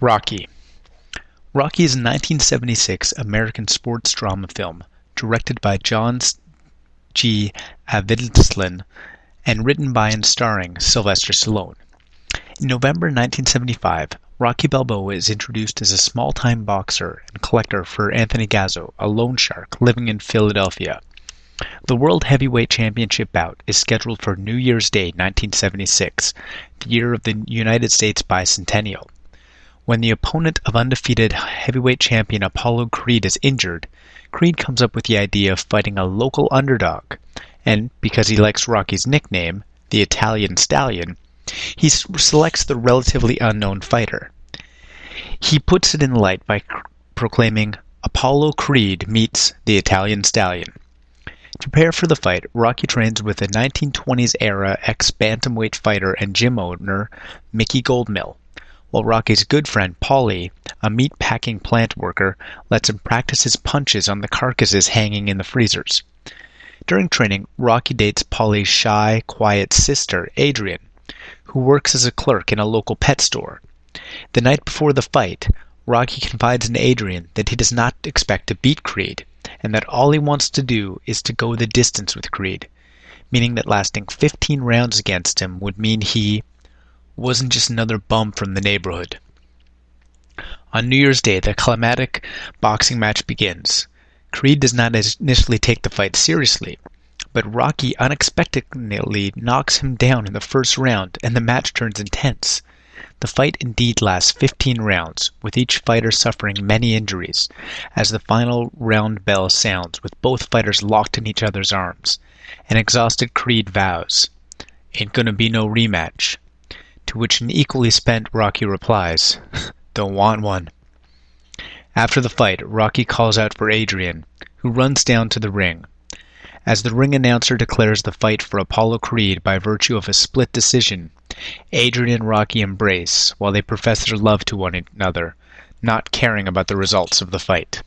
Rocky Rocky is a 1976 American sports drama film directed by John G. Avildsen and written by and starring Sylvester Stallone. In November 1975, Rocky Balboa is introduced as a small-time boxer and collector for Anthony Gazzo, a loan shark living in Philadelphia. The World Heavyweight Championship bout is scheduled for New Year's Day 1976, the year of the United States bicentennial. When the opponent of undefeated heavyweight champion Apollo Creed is injured, Creed comes up with the idea of fighting a local underdog, and because he likes Rocky's nickname, the Italian Stallion, he selects the relatively unknown fighter. He puts it in the light by proclaiming, Apollo Creed meets the Italian Stallion. To prepare for the fight, Rocky trains with a 1920s era ex bantamweight fighter and gym owner, Mickey Goldmill while Rocky's good friend Paulie, a meat-packing plant worker, lets him practice his punches on the carcasses hanging in the freezers. During training, Rocky dates Paulie's shy, quiet sister, Adrian, who works as a clerk in a local pet store. The night before the fight, Rocky confides in Adrian that he does not expect to beat Creed, and that all he wants to do is to go the distance with Creed, meaning that lasting 15 rounds against him would mean he wasn't just another bum from the neighborhood. On New Year's Day, the climatic boxing match begins. Creed does not initially take the fight seriously, but Rocky unexpectedly knocks him down in the first round and the match turns intense. The fight indeed lasts 15 rounds, with each fighter suffering many injuries, as the final round bell sounds with both fighters locked in each other's arms. An exhausted Creed vows, Ain't gonna be no rematch. To which an equally spent Rocky replies, Don't want one. After the fight, Rocky calls out for Adrian, who runs down to the ring. As the ring announcer declares the fight for Apollo Creed by virtue of a split decision, Adrian and Rocky embrace while they profess their love to one another, not caring about the results of the fight.